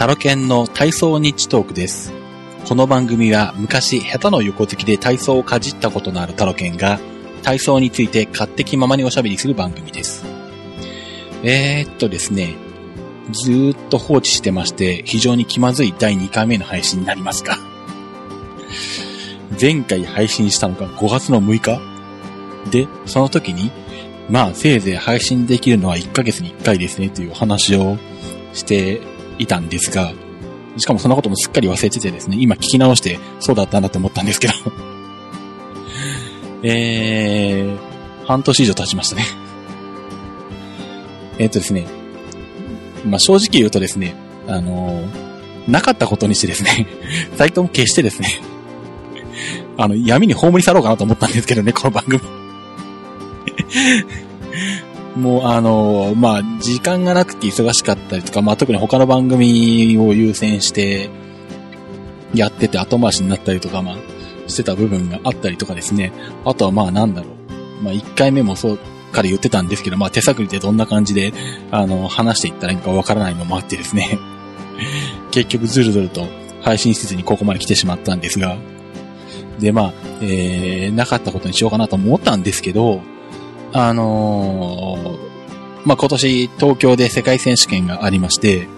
タロケンの体操日トークです。この番組は昔下手の横好きで体操をかじったことのあるタロケンが体操について勝手気ままにおしゃべりする番組です。えー、っとですね、ずーっと放置してまして非常に気まずい第2回目の配信になりますが、前回配信したのが5月の6日で、その時に、まあせいぜい配信できるのは1ヶ月に1回ですねというお話をしていたんですが、しかもそんなこともすっかり忘れててですね、今聞き直してそうだったなと思ったんですけど、えー、半年以上経ちましたね。えっとですね、まあ正直言うとですね、あのーなかったことにしてですね、サイトも消してですね、あの、闇に葬り去ろうかなと思ったんですけどね、この番組。もう、あの、まあ、時間がなくて忙しかったりとか、まあ、特に他の番組を優先して、やってて後回しになったりとか、まあ、してた部分があったりとかですね。あとは、まあ、なんだろう。まあ、1回目もそうから言ってたんですけど、まあ、手探りでどんな感じで、あの、話していったらいいかわからないのもあってですね。結局、ずるずると配信せずにここまで来てしまったんですが、で、まあ、えー、なかったことにしようかなと思ったんですけど、あのーまあ、今年東京で世界選手権がありまして、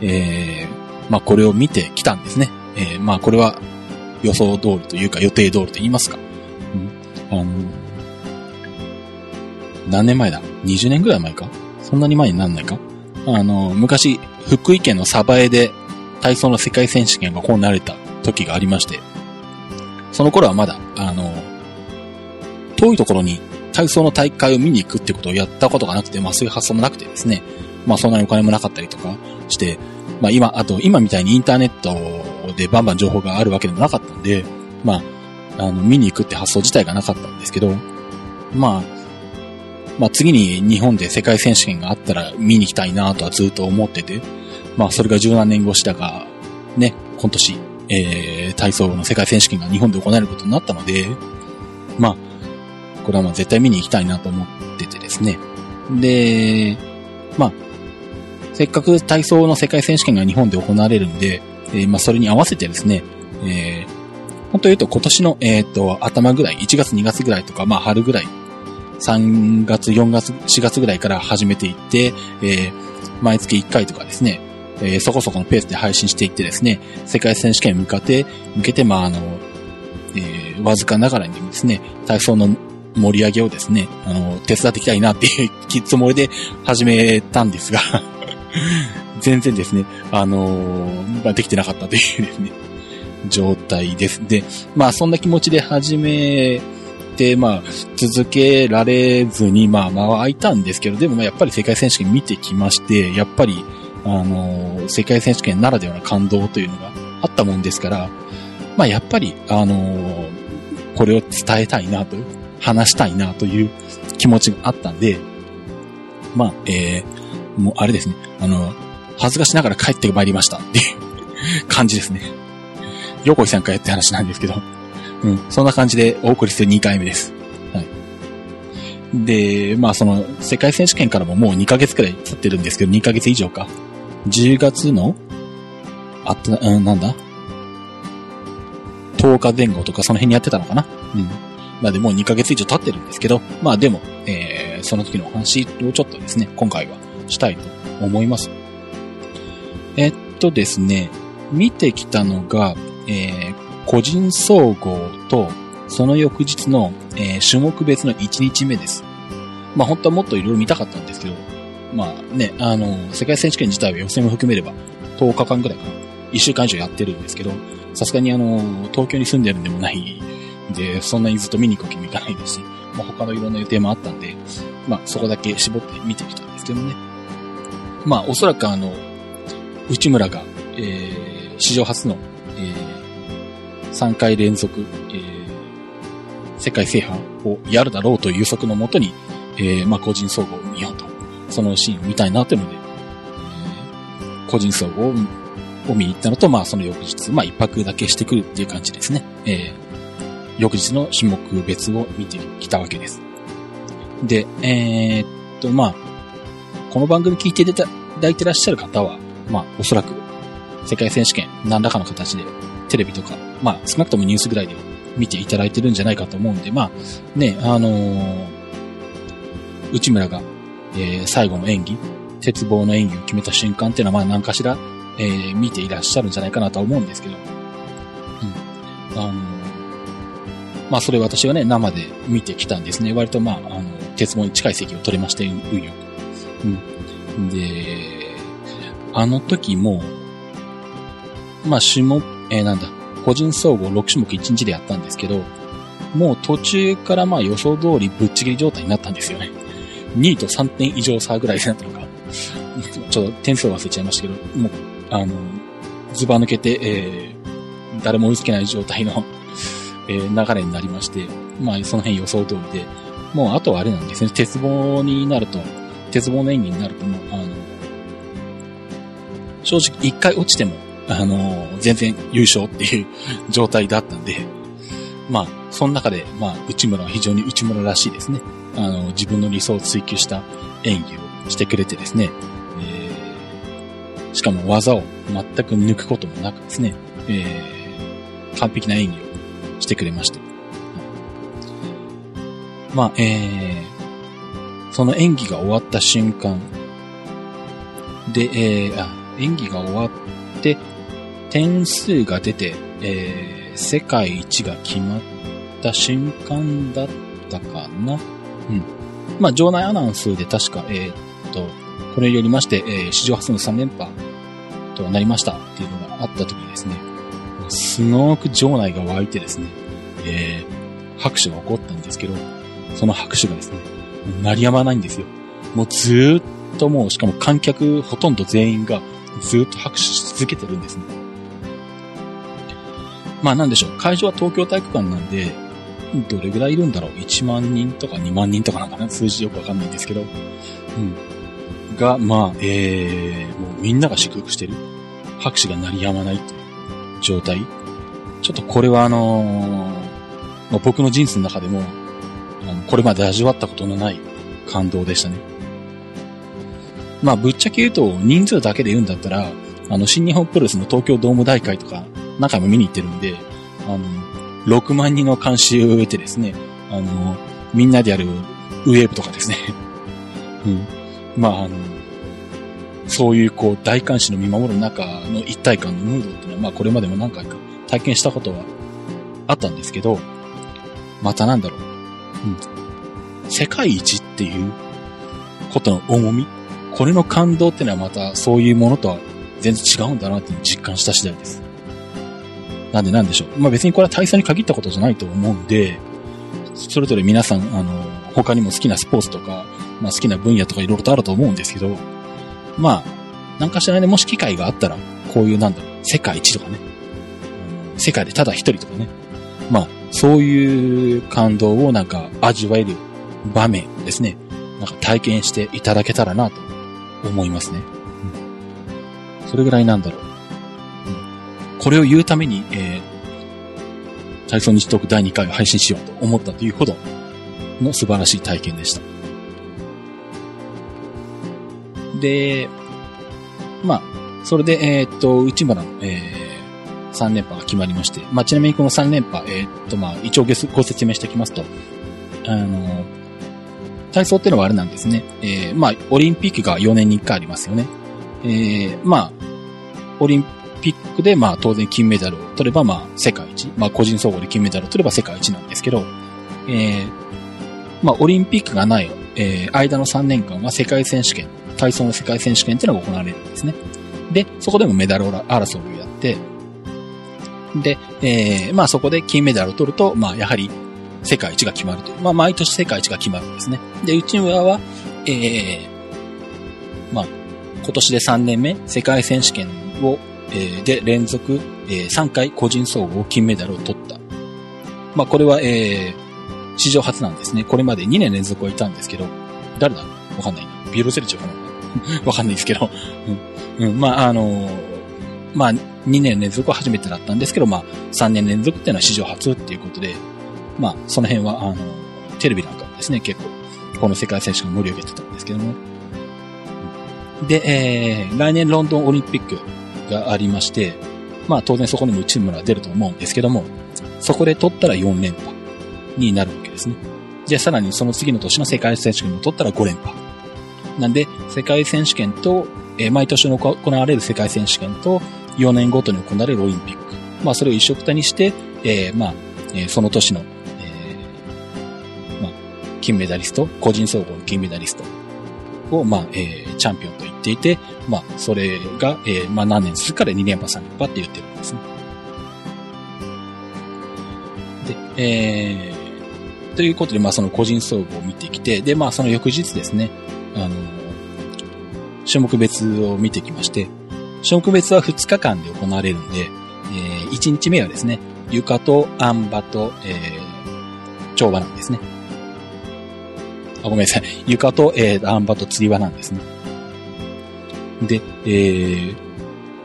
えー、まあ、これを見てきたんですね。えー、まあ、これは予想通りというか予定通りと言いますか。うん、あの何年前だ ?20 年ぐらい前か？そんなに前になんないか？あの昔、福井県の鯖江で体操の世界選手権が行われた時がありまして、その頃はまだ、あの、遠いところに体操の大会を見に行くってことをやったことがなくて、まあそういう発想もなくてですね、まあそんなにお金もなかったりとかして、まあ今、あと今みたいにインターネットでバンバン情報があるわけでもなかったんで、まあ、あの、見に行くって発想自体がなかったんですけど、まあ、まあ次に日本で世界選手権があったら見に行きたいなとはずっと思ってて、まあそれが十何年越しだが、ね、今年、えー、体操の世界選手権が日本で行われることになったので、まあ、これはまあ絶対見に行きたいなと思っててですね。で、まあ、せっかく体操の世界選手権が日本で行われるんで、えーまあそれに合わせてですね、えー、本当言うと今年の、えっ、と、頭ぐらい、1月2月ぐらいとか、まあ春ぐらい、3月、4月、4月ぐらいから始めていって、えー、毎月1回とかですね、えーそこそこのペースで配信していってですね、世界選手権に向かって、向けて、まああの、えーわずかながらにですね、体操の盛り上げをですね、あの、手伝っていきたいなっていう つもりで始めたんですが、全然ですね、あのまできてなかったというですね、状態です。で、まあそんな気持ちで始めて、まあ続けられずに、まあ間は空いたんですけど、でもやっぱり世界選手権見てきまして、やっぱり、あの世界選手権ならではの感動というのがあったもんですから、まあやっぱり、あのこれを伝えたいなと、話したいなという気持ちがあったんで、まあ、えー、もうあれですね、あの、恥ずかしながら帰ってまいりましたっていう 感じですね。横井さんかやって話なんですけど、うん、そんな感じでお送りする2回目です。はい。で、まあその、世界選手権からももう2ヶ月くらい経ってるんですけど、2ヶ月以上か。10月のあった、うん、なんだ？10日前後とかその辺にやってたのかな？うん。なんでもう2ヶ月以上経ってるんですけど、まあでも、えー、その時のお話をちょっとですね、今回はしたいと思います。えっとですね、見てきたのが、えー、個人総合と、その翌日の、えー種目別の1日目です。まあ本当はもっといろいろ見たかったんですけど、まあね、あの、世界選手権自体は予選も含めれば10日間くらいかな。1週間以上やってるんですけど、さすがにあの、東京に住んでるんでもないで、そんなにずっと見に行くわけにもいかないですし、まあ他のいろんな予定もあったんで、まあそこだけ絞って見てきたんですけどね。まあおそらくあの、内村が、えー、史上初の、えー、3回連続、えー、世界制覇をやるだろうという予測のもとに、えー、まあ個人総合を見ようと、そのシーンを見たいなというので、えー個人総合を見に行ったのと、まあその翌日、まあ一泊だけしてくるっていう感じですね。えー、翌日の種目別を見てきたわけです。で、えーっと、まあ、この番組聞いていただいてらっしゃる方は、まあおそらく世界選手権、何らかの形で、テレビとか、まあ、少なくともニュースぐらいで見ていただいてるんじゃないかと思うんで、まあ、ね、あのー、内村が、えー、最後の演技、鉄棒の演技を決めた瞬間っていうのは、まあ、何かしら、えー、見ていらっしゃるんじゃないかなとは思うんですけど、うん。あのー、まあ、それ私はね、生で見てきたんですね。割と、まあ、あの、鉄棒に近い席を取れまして、運よく。うん。で、あの時も、まあ、種目、えー、なんだ、個人総合6種目1日でやったんですけど、もう途中からまあ予想通りぶっちぎり状態になったんですよね。2位と3点以上差ぐらいになったのか。ちょっと点数忘れちゃいましたけど、もう、あの、ズバ抜けて、えー、誰も追いつけない状態のえ、流れになりまして、まあその辺予想通りで、もうあとはあれなんですね、鉄棒になると、鉄棒の演技になるともう、あの、正直一回落ちても、あの、全然優勝っていう 状態だったんで、まあ、その中で、まあ、内村は非常に内村らしいですね。あの、自分の理想を追求した演技をしてくれてですね、えー、しかも技を全く抜くこともなくですね、えー、完璧な演技をしてくれました。まあ、えー、その演技が終わった瞬間で、えー、あ、演技が終わって、点数が出て、えー、世界一が決まった瞬間だったかな。うん。まあ、場内アナウンスで確か、えー、っと、これによりまして、えー、史上初の3連覇となりましたっていうのがあった時にですね、すごく場内が湧いてですね、えー、拍手が起こったんですけど、その拍手がですね、鳴りやまないんですよ。もうずーっともう、しかも観客ほとんど全員がずーっと拍手し続けてるんですね。まあなんでしょう、会場は東京体育館なんで、どれぐらいいるんだろう ?1 万人とか2万人とかなんかな数字よくわかんないんですけど。うん。が、まあ、えー、もうみんなが祝福してる。拍手が鳴りやまないっていう状態。ちょっとこれはあのー、ま、僕の人生の中でも、これまで味わったことのない感動でしたね。まあ、ぶっちゃけ言うと、人数だけで言うんだったら、あの、新日本プロレスの東京ドーム大会とか、何回も見に行ってるんで、あの、6万人の監視を得てですね、あの、みんなでやるウェーブとかですね。うん。まあ、あの、そういうこう大監視の見守る中の一体感のムードの、まあこれまでも何回か体験したことはあったんですけど、またなんだろう。うん。世界一っていうことの重みこれの感動ってのはまたそういうものとは全然違うんだなっていう実感した次第です。なんでなんでしょう。まあ別にこれは体操に限ったことじゃないと思うんで、それぞれ皆さん、あの、他にも好きなスポーツとか、まあ好きな分野とかいろいろとあると思うんですけど、まあ、なんかしらね、もし機会があったら、こういうなんだろう、世界一とかね、世界でただ一人とかね、まあ、そういう感動をなんか味わえる場面ですね、なんか体験していただけたらなと思いますね。うん、それぐらいなんだろう。うんこれを言うために、えー、体操日トーク第2回を配信しようと思ったというほどの素晴らしい体験でした。で、まあ、それで、えー、っと、内村の、えー、3連覇が決まりまして、まあ、ちなみにこの3連覇、えー、っと、まあ、一応ご説明しておきますと、あの、体操ってのはあれなんですね。えー、まあ、オリンピックが4年に1回ありますよね。えー、まあ、オリンピックで、まあ当然金メダルを取れば、まあ世界一。まあ個人総合で金メダルを取れば世界一なんですけど、えー、まあオリンピックがない、えー、間の3年間は世界選手権、体操の世界選手権っていうのが行われるんですね。で、そこでもメダル争いをやって、で、えー、まあそこで金メダルを取ると、まあやはり世界一が決まるという。まあ毎年世界一が決まるんですね。で、内村は、えー、まあ今年で3年目、世界選手権をえで連続、え3回個人総合金メダルを取った。まあ、これは、えー、史上初なんですね。これまで2年連続はいたんですけど、誰だわかんないな。ビロセルチョかな？わかんないですけど。うん。うん、まあ、あの、まあ、2年連続は初めてだったんですけど、まあ、3年連続っていうのは史上初っていうことで、まあ、その辺は、あの、テレビなんかですね、結構、この世界選手権盛り上げてたんですけども。で、えー、来年ロンドンオリンピック、がありまして、まあ当然そこにも内村は出ると思うんですけども、そこで取ったら4連覇になるわけですね。で、さらにその次の年の世界選手権も取ったら5連覇。なんで、世界選手権と、えー毎年の行われる世界選手権と、4年ごとに行われるオリンピック。まあそれを一緒くたにして、えーまあ、えーその年の、えーまあ、金メダリスト、個人総合の金メダリストを、まあ、えーチャンピオンと言っていて、まあ、それが、えーまあ何年するかで2連覇3連覇って言ってるんですね。で、えー、ということで、まあその個人総合を見てきて、で、まあその翌日ですね、あの、種目別を見てきまして、種目別は2日間で行われるんで、えー、1日目はですね、床とあん馬と、えー、跳馬なんですね。あ、ごめんなさい。床と、えー、あん馬と釣り輪なんですね。で、えー、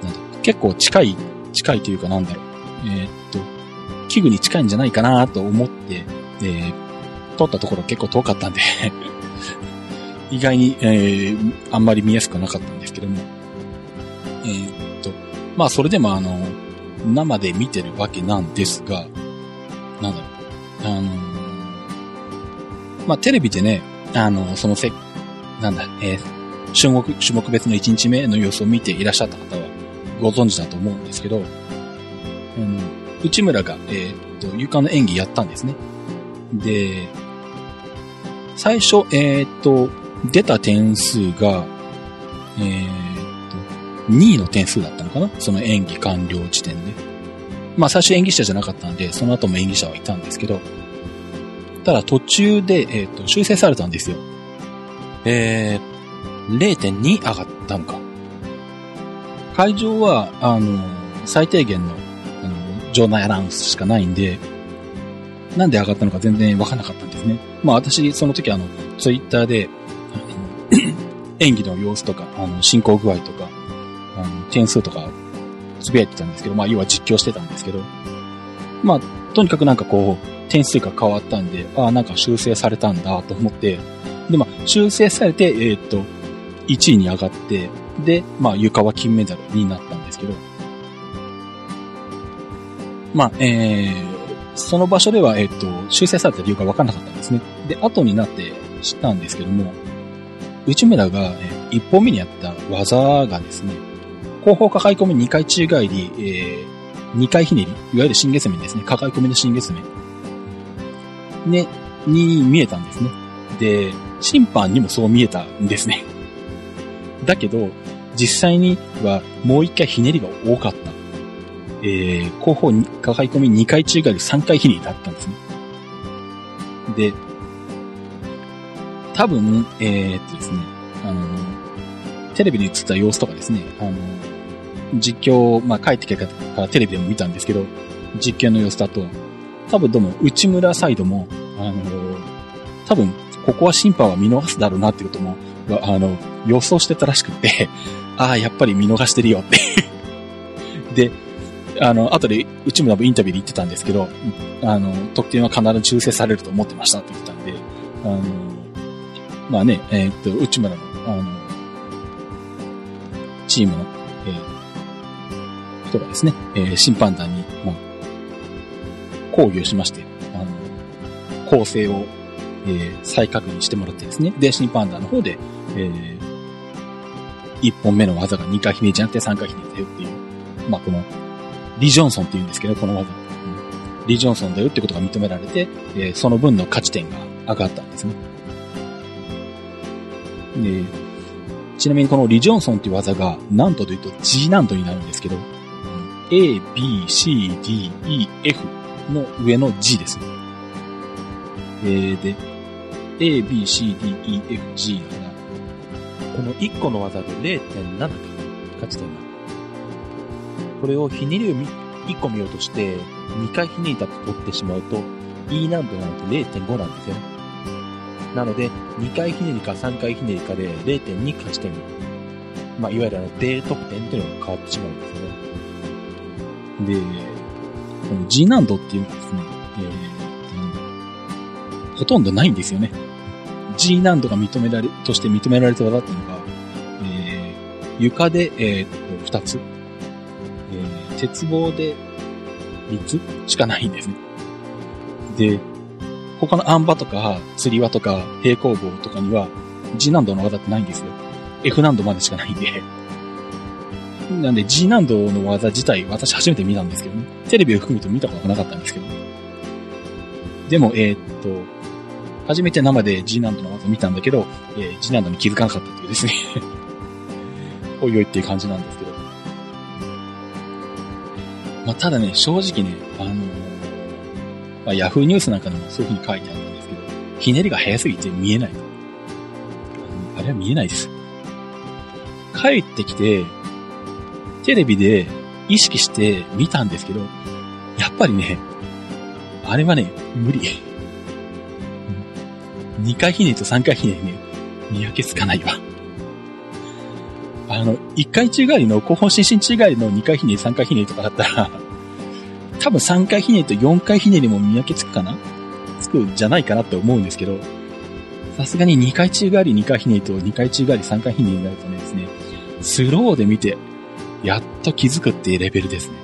なん結構近い、近いというかなんだろう。えーっと、器具に近いんじゃないかなと思って、えー、撮ったところ結構遠かったんで、意外に、えー、あんまり見やすくなかったんですけども、えーっと、まあそれでもあの、生で見てるわけなんですが、なんだろう、あのまあテレビでね、あのそのせ、なんだ、えー種目、種目別の1日目の様子を見ていらっしゃった方はご存知だと思うんですけど、うん、内村が、えーっと、床の演技やったんですね。で、最初、えーっと、出た点数が、えーっと、2位の点数だったのかな？その演技完了時点で。まあ最初演技者じゃなかったんで、その後も演技者はいたんですけど、ただ途中で、えーっと、修正されたんですよ。えー、0.2上がったのか。会場は、あの、最低限の、あの、場内アナウンスしかないんで、なんで上がったのか全然わかんなかったんですね。まあ私、その時あの、ツイッターで、演技の様子とか、あの、進行具合とか、あの、点数とか、つぶやいてたんですけど、まあ要は実況してたんですけど、まあ、とにかくなんかこう、点数が変わったんで、ああ、なんか修正されたんだと思って、で、まあ、修正されて、えーっと、1位に上がって、で、まあ、床は金メダルになったんですけど、まあ、えー、その場所では、えっと、修正された理由が分からなかったんですね。で、後になって知ったんですけども、内村が、えー、1本目にやった技がですね、後方抱え込み2回宙返り、えー、2回ひねり、いわゆる新月面ですね、抱え込みの新月面。ね、に見えたんですね。で、審判にもそう見えたんですね。だけど、実際にはもう一回ひねりが多かった。えー、後方に抱え込み2回宙返り3回ひねりだったんですね。で、多分、えー、っとですね、あの、テレビに映った様子とかですね、あの、実況、まあ、帰ってきてからテレビでも見たんですけど、実況の様子だと、多分どうも内村サイドも、あの、多分ここは審判は見逃すだろうなっていうことも、あの、予想してたらしくて、ああ、やっぱり見逃してるよって。で、あの、後で内村もインタビューで言ってたんですけど、あの、得点は必ず修正されると思ってましたって言ってたんで、あの、まあね、えーっと、内村の、あの、チームの、えー人がですね、えー審判団に、まあ、抗議をしまして、あの、構成を、えー再確認してもらってですね、で、審判団の方で、え1本目の技が2回ひねりじゃなくて3回ひねりだよっていう、まあ、この、リ・ジョンソンって言うんですけど、この技。うんリ・ジョンソンだよってことが認められて、えーその分の価値点が上がったんですね。で、ちなみにこのリ・ジョンソンっていう技が、なんとというと G 難度になるんですけど、うん A, B, C, D, E, F の上の G ですね。えー、で、A, B, C, D, E, F, G だから、この1個の技で0.7、価値点が。これをひねりを1個見ようとして、2回ひねりだと取ってしまうと、E 難度なんて0.5なんですよね。なので、2回ひねりか3回ひねりかで0.2価値点が、まあ、いわゆるあの、低得点っていうのが変わってしまうんですよね。で、この G 難度っていうのはですね、えーほとんどないんですよね。G 難度が認められ、として認められた技っていうのが、えー床で、えー、2つ。鉄棒で3つしかないんですね。で、他のあん馬とか、釣り輪とか、平行棒とかには、G 難度の技ってないんですよ。F 難度までしかないんで。なんで G 難度の技自体、私初めて見たんですけどね。テレビを含めて見たことなかったんですけど。でも、えー、っと、初めて生で G 難度の技見たんだけど、えー、G 難度に気づかなかったっていうですね。おいおいっていう感じなんですけど。まあ、ただね、正直ね、あのー、まあ、ヤフーニュースなんかでもそういう風に書いてあったんですけど、ひねりが早すぎて見えないと。ああれは見えないです。帰ってきて、テレビで意識して見たんですけど、やっぱりね、あれはね、無理。2回ひねりと3回ひねりね、見分けつかないわ。あの、1回宙返りの、後方伸身宙返りの2回ひねり、3回ひねりとかだったら、多分3回ひねりと4回ひねりも見分けつくかな？つくんじゃないかなって思うんですけど、さすがに2回宙返り、2回ひねりと2回宙返り、3回ひねりになるとねですね、スローで見て、やっと気づくっていうレベルですね。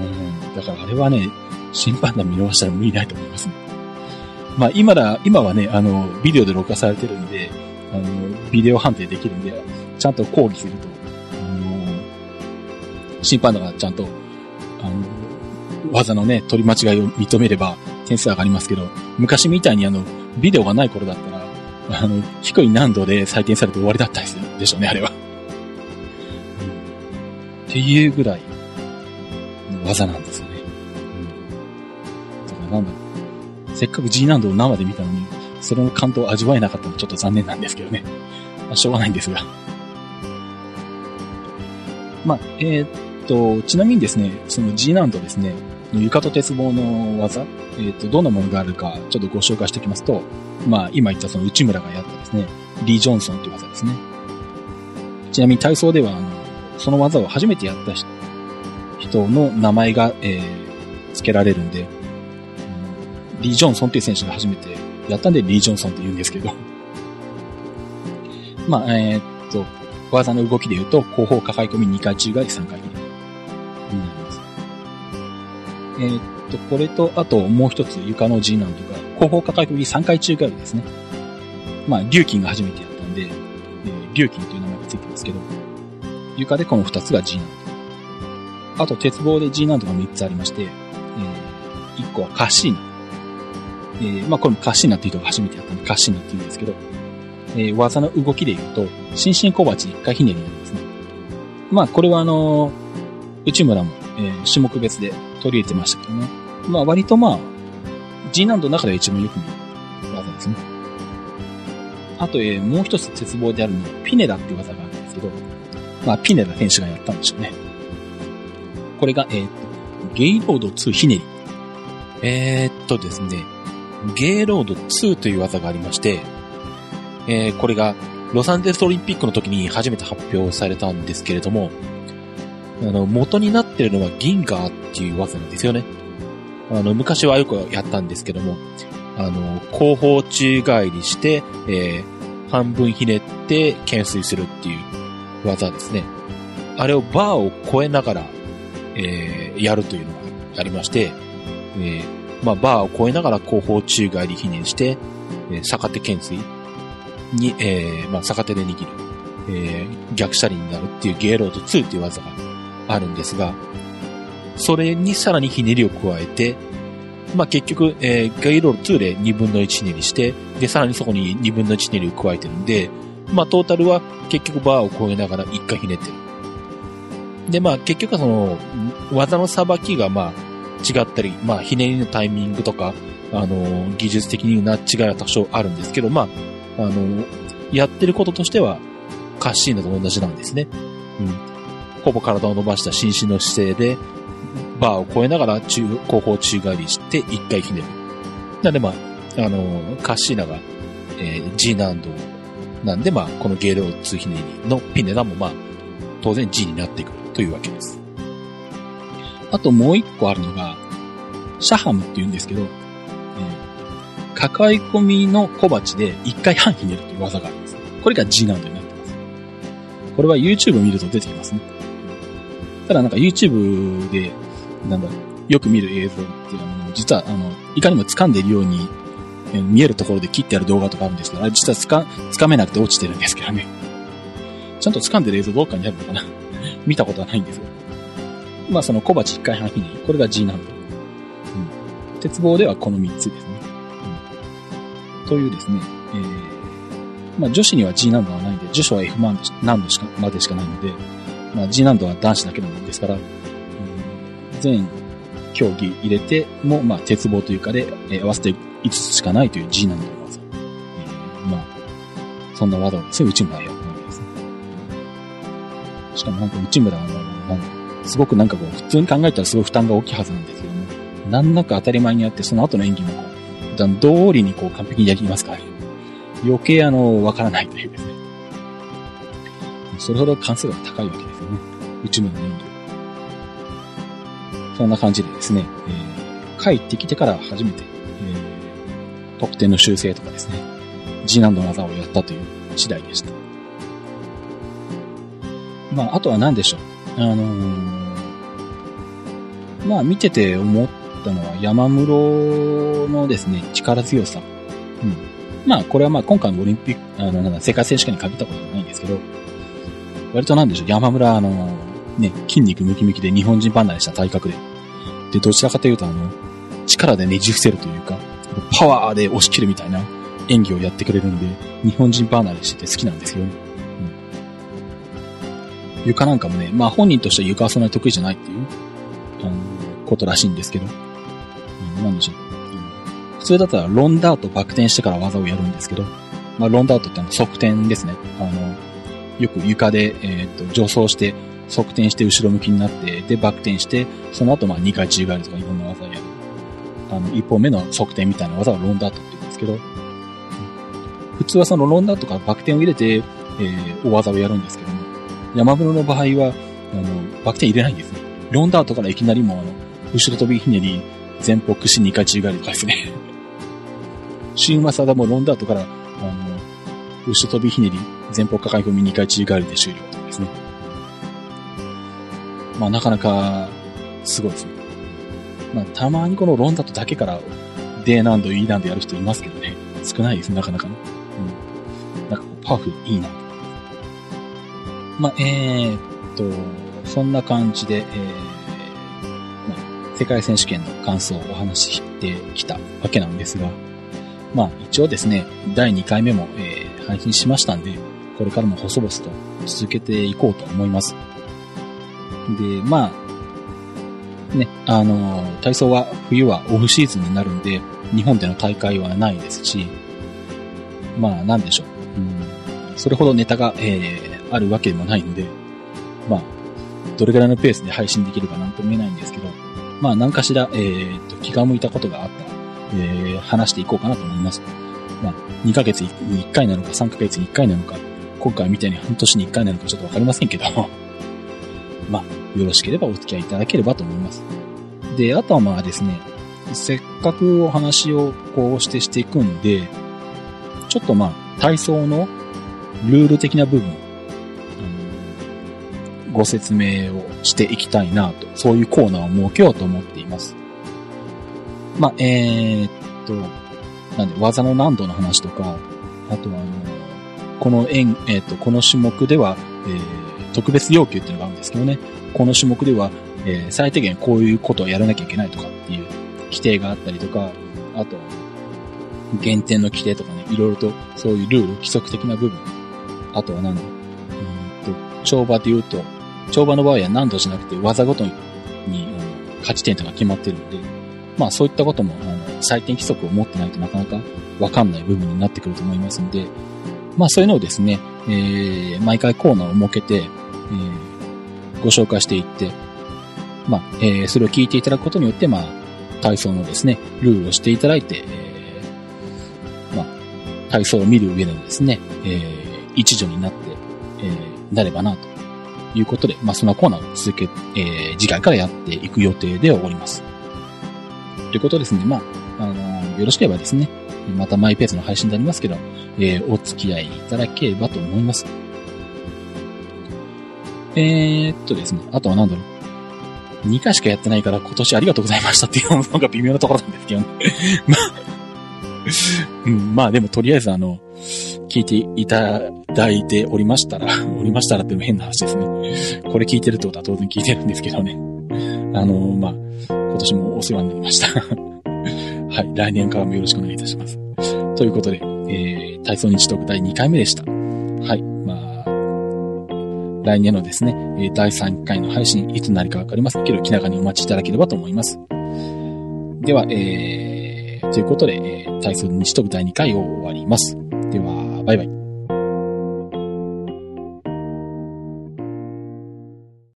うん。だからあれはね、審判団見逃したら無理ないと思いますね。まあ今だ、今はね、あの、ビデオで録画されてるんで、あの、ビデオ判定できるんで、ちゃんと抗議すると、あの、審判団がちゃんと、あの、技のね、取り間違いを認めれば点数上がりますけど、昔みたいにあの、ビデオがない頃だったら、あの、低い難度で採点されて終わりだったりするでしょうね、あれは。っていうぐらいの技なんですよね。うん。だからなんだろう。せっかく G 難度を生で見たのに、それの感動を味わえなかったのちょっと残念なんですけどね。まあ、しょうがないんですが。まあ、えー、っと、ちなみにですね、その G 難度ですね、床と鉄棒の技、えー、っと、どんなものがあるか、ちょっとご紹介しておきますと、まあ、今言ったその内村がやったですね、リー・ジョンソンという技ですね。ちなみに体操では、あの、その技を初めてやった人の名前が、えー、付けられるんで、リー・ジョンソンっていう選手が初めてやったんでリー・ジョンソンって言うんですけど、まあ、えー、っと、技の動きで言うと、後方抱え込み2回宙返り3回ひねりになります。えー、っと、これと、あともう一つ床の G 難度が、後方抱え込み3回宙返りですね。まあ、リューキンが初めてやったんで、えー、リューという名前がついてますけど、床でこの2つが G 難度。あと、鉄棒で G 難度が3つありまして、えー、1個はカッシーナ。えー、まあこれもカッシーナっていう人が初めてやったんでカッシーナって言うんですけど、えー、技の動きで言うと、新進小鉢1回ひねりなりますね。まあこれはあの、内村も、えー、種目別で取り入れてましたけどね。まあ割とまあ、G 難度の中では一番よく見る技ですね。あと、えー、もう一つ鉄棒であるのは、ピネダっていう技があるんですけど、まあ、ピネダ選手がやったんでしょうね。これが、えー、ゲイロード2ひねり。えー、っとですね、ゲイロード2という技がありまして、えー、これがロサンゼルスオリンピックの時に初めて発表されたんですけれども、あの、元になってるのはギンガーっていう技なんですよね。あの、昔はよくやったんですけども、あの、後方宙返りして、えー、半分ひねって懸垂するっていう技ですね。あれをバーを超えながら、えー、やるというのがありまして、えー、まあ、バーを超えながら後方宙返りひねして、えー、逆手懸垂に、えー、まあ、逆手で握る、えー、逆車輪になるっていうゲーロード2っていう技があるんですが、それにさらにひねりを加えて、まあ、結局、えー、ゲイロード2で2分の1ひねりして、で、さらにそこに2分の1ひねりを加えてるんで、まあ、トータルは結局バーを超えながら1回ひねってる。で、まあ、結局はその、技のさばきがまあ、違ったり、まあ、ひねりのタイミングとか、あの、技術的にな違いは多少あるんですけど、まあ、あの、やってることとしては、カッシーナと同じなんですね。うん。ほぼ体を伸ばした紳士の姿勢で、バーを超えながら中、後方宙返りして1回ひねる。なんでまあ、あの、カッシーナが、えー、G 難度なんで、まあ、このゲールオ2ひねりのピネダも、まあ、当然 G になってくるというわけです。あともう一個あるのが、シャハムって言うんですけど、えー、抱え込みの小鉢で一回半ひねるという技があります。これが G 難度になってます。これは YouTube 見ると出てきますね。ただなんか YouTube で、なんだろう、よく見る映像って、あのは、実は、あの、いかにも掴んでいるように、え見えるところで切ってある動画とかあるんですけど、あれ実はつか、掴めなくて落ちてるんですけどね。ちゃんと掴んでる映像どっかにあるのかな見たことはないんですよ。まあその小鉢1回半ひねり、これが G 難度。うん。鉄棒ではこの3つです。というですね、えー、まあ女子には G 難度はないんで、女子は F 難度しか、までしかないので、まあ G 難度は男子だけのものですから、うん、全競技入れても、まあ鉄棒というかで、えー、合わせて5つしかないという G 難度の技。えー、まあ、そんな技をですね、内村はやったわけですね。しかもなんか内村は、なんか、すごくなんかこう、普通に考えたらすごい負担が大きいはずなんですけども、なんなく当たり前にやって、その後の演技もこう、段通りにこう完璧にやりますか？らね。余計あの、わからないというですね。それほど関数が高いわけですよね。内村の演技そんな感じでですね、えー、帰ってきてから初めて、えー、得点の修正とかですね、G 難度の技をやったという次第でした。まあ、あとは何でしょう？あのー、まあ、見てて思ったのは山室のですね、力強さ。うん。まあ、これはまあ、今回のオリンピック、あの、なんだ、世界選手権に限ったことはないんですけど、割となんでしょう、山村、あの、ね、筋肉ムキムキで日本人離れした体格で。で、どちらかというと、あの、力でねじ伏せるというか、パワーで押し切るみたいな演技をやってくれるんで、日本人離れしてて好きなんですけどね。床なんかもね、まあ本人としては床はそんなに得意じゃないっていう、あの、ことらしいんですけど、なんでしょう。普通だったらロンダートバク転してから技をやるんですけど、まあロンダートってあの側転ですね。あの、よく床で、えっ、と、助走して、側転して後ろ向きになって、で、バク転して、その後まあ2回宙返りとかいろんな技をやる。あの、一本目の側転みたいな技をロンダートって言うんですけど、普通はそのロンダートからバク転を入れて、えー、大技をやるんですけども、山室の場合は、あの、バク転入れないんですね。ロンダートからいきなりもあの、後ろ飛びひねり、前方屈伸2回宙返りとかですね。シーマサダもロンダートから、あの、後ろ飛びひねり、前方抱え込み2回宙返りで終了とかですね。まあなかなか、すごいですね。まあたまにこのロンダートだけから、D 難度、E 難度やる人いますけどね。少ないですね、なかなかね。うん。なんかパワフルいいなまあ、えー、っと、そんな感じで、えー、世界選手権の感想をお話ししてきたわけなんですが、まあ、一応ですね、第2回目も、えー、配信しましたんで、これからも細々と続けていこうと思います。で、まあ、ね、あの、体操は冬はオフシーズンになるんで、日本での大会はないですし、まあ、なんでしょう。うん、それほどネタが、えー、あるわけでもないので、まあ、どれぐらいのペースで配信できるかなんとも言えないんですけど、まあ何かしら、えー、と、気が向いたことがあったら、えー、話していこうかなと思います。まあ、2ヶ月に1回なのか3ヶ月に1回なのか、今回みたいに半年に1回なのかちょっとわかりませんけど、まあ、よろしければお付き合いいただければと思います。で、あとはまあですね、せっかくお話をこうしてしていくんで、ちょっとまあ、体操のルール的な部分ご説明をしていきたいなと、そういうコーナーを設けようと思っています。まあ、えー、っと、なんで、技の難度の話とか、あとは、あの、この円、えー、っと、この種目では、えー、特別要求っていうのがあるんですけどね、この種目では、えー、最低限こういうことをやらなきゃいけないとかっていう規定があったりとか、あと、減点の規定とかね、いろいろとそういうルール、規則的な部分。あとは何だうんと、跳馬で言うと、跳馬の場合は難度じゃなくて技ごとに、勝ち点とか決まってるので、まあそういったことも、あの、採点規則を持ってないとなかなかわかんない部分になってくると思いますので、まあそういうのをですね、えー、毎回コーナーを設けて、えー、ご紹介していって、まあ、えー、それを聞いていただくことによって、まあ、体操のですね、ルールをしていただいて、えー、まあ、体操を見る上でのですね、えー、一助になって、えー、なればなということで、まあ、そのコーナーを続け、えー、次回からやっていく予定でおります。ということですね。まあ、あのー、よろしければですね、またマイペースの配信になりますけど、えー、お付き合いいただければと思います。えー、っとですね、あとは何だろう。2回しかやってないから今年ありがとうございましたっていうのが微妙なところなんですけどね。まあ、うん、まあでもとりあえずあの、聞いていただいておりましたら、おりましたらっていうのも変な話ですね。これ聞いてるってことは当然聞いてるんですけどね。あの、まあ、今年もお世話になりました。はい、来年からもよろしくお願いいたします。ということで、えー、体操日トーク第2回目でした。はい、まあ、来年のですね、第3回の配信、いつになるかわかりますけど、気長にお待ちいただければと思います。では、えー、ということで、えー、体操日トーク第2回を終わります。バイバイ。